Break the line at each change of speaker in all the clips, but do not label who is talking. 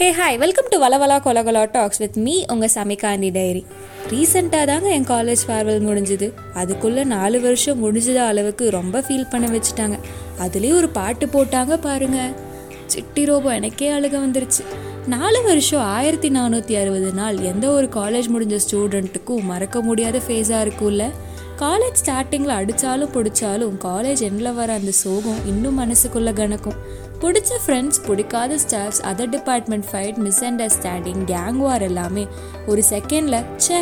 Hey hi welcome to வலவலா கொலகலா talks with me உங்கள் சமிகாந்தி டைரி. ரீசெண்டாக தாங்க என் காலேஜ் ஃபேர்வெல் முடிஞ்சுது. அதுக்குள்ளே நாலு வருஷம் முடிஞ்சத அளவுக்கு ரொம்ப ஃபீல் பண்ண வச்சுட்டாங்க. அதுலேயும் ஒரு பாட்டு போட்டாங்க பாருங்க. சிட்டி ரோபோ எனக்கே அழுக வந்துருச்சு. நாலு வருஷம் ஆயிரத்தி நானூற்றி அறுபது நாள் எந்த ஒரு காலேஜ் முடிஞ்ச ஸ்டூடெண்ட்டுக்கும் மறக்க முடியாத ஃபேஸாக இருக்கும்ல. காலேஜ் ஸ்டார்டிங்கில் அடித்தாலும் பிடிச்சாலும் காலேஜ் எண்டில் வர அந்த சோகம் இன்னும் மனசுக்குள்ளே கணக்கும் பிடிச்ச ஃப்ரெண்ட்ஸ் பிடிக்காத staffs other department fight miss understanding gang war எல்லாமே ஒரு செகண்டில் ச்சே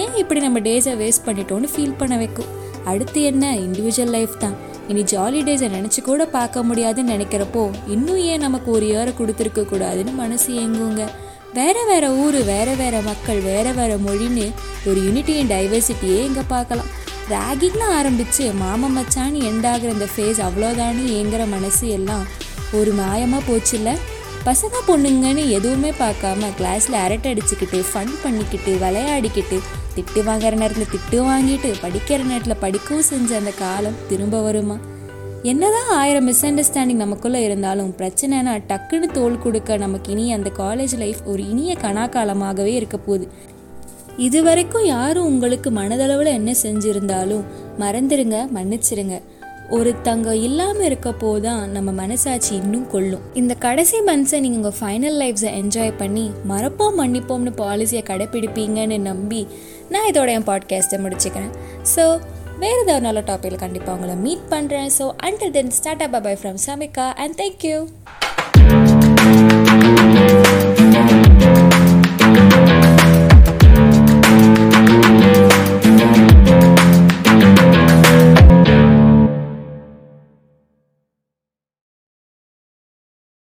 ஏன் இப்படி நம்ம டேஸை வேஸ்ட் பண்ணிட்டோம்னு ஃபீல் பண்ண வைக்கும்? அடுத்து என்ன? இண்டிவிஜுவல் லைஃப் தான். இனி ஜாலி டேஸை நினச்சி கூட பார்க்க முடியாதுன்னு நினைக்கிறப்போ இன்னும் ஏன் நமக்கு ஒரு இயரை கொடுத்துருக்க கூடாதுன்னு மனசு ஏங்குங்க. வேறு வேறு ஊர் வேற வேற மக்கள் வேறு வேறு மொழின்னு ஒரு யூனிட்டி அண்ட் டைவர்சிட்டியே இங்கே பார்க்கலாம். ராகிங்னு ஆரம்பித்து மாமா மச்சான்னு எண்டாகிற இந்த ஃபேஸ் அவ்வளோதானு ஏங்குற மனசு எல்லாம் ஒரு மாயமாக போச்சுல்ல? பசங்க பொண்ணுங்கன்னு எதுவுமே பார்க்காம கிளாஸில் அரட்டை அடிச்சுக்கிட்டு ஃபன் பண்ணிக்கிட்டு விளையாடிக்கிட்டு திட்டு வாங்குற நேரத்தில் திட்டு வாங்கிட்டு படிக்கிற நேரத்தில் படிக்கவும் செஞ்ச அந்த காலம் திரும்ப வருமா? என்னதான் ஆயிரம் மிஸ் அண்டர்ஸ்டாண்டிங் நமக்குள்ளே இருந்தாலும் பிரச்சனைனா டக்குன்னு தோல் கொடுக்க நமக்கு இனி அந்த காலேஜ் லைஃப் ஒரு இனிய கணாக்காலமாகவே இருக்க போகுது. இது வரைக்கும் யாரும் உங்களுக்கு மனதளவில் என்ன செஞ்சுருந்தாலும் மறந்துடுங்க மன்னிச்சிருங்க. ஒருத்தங்க இல்லாமல் இருக்கப்போ தான் நம்ம மனசாட்சி இன்னும் கொள்ளும். இந்த கடைசி மந்த்ஸை நீங்கள் உங்கள் ஃபைனல் லைஃப்ஸை என்ஜாய் பண்ணி மறப்போம் மன்னிப்போம்னு பாலிசியை கடைப்பிடிப்பீங்கன்னு நம்பி நான் இதோட என் பாட்காஸ்ட்டை முடிச்சுக்கிறேன். ஸோ வேறு ஏதாவது நல்ல டாப்பிக்கில் கண்டிப்பாக உங்களை மீட் பண்ணுறேன் so until then start up bye from Samika and thank you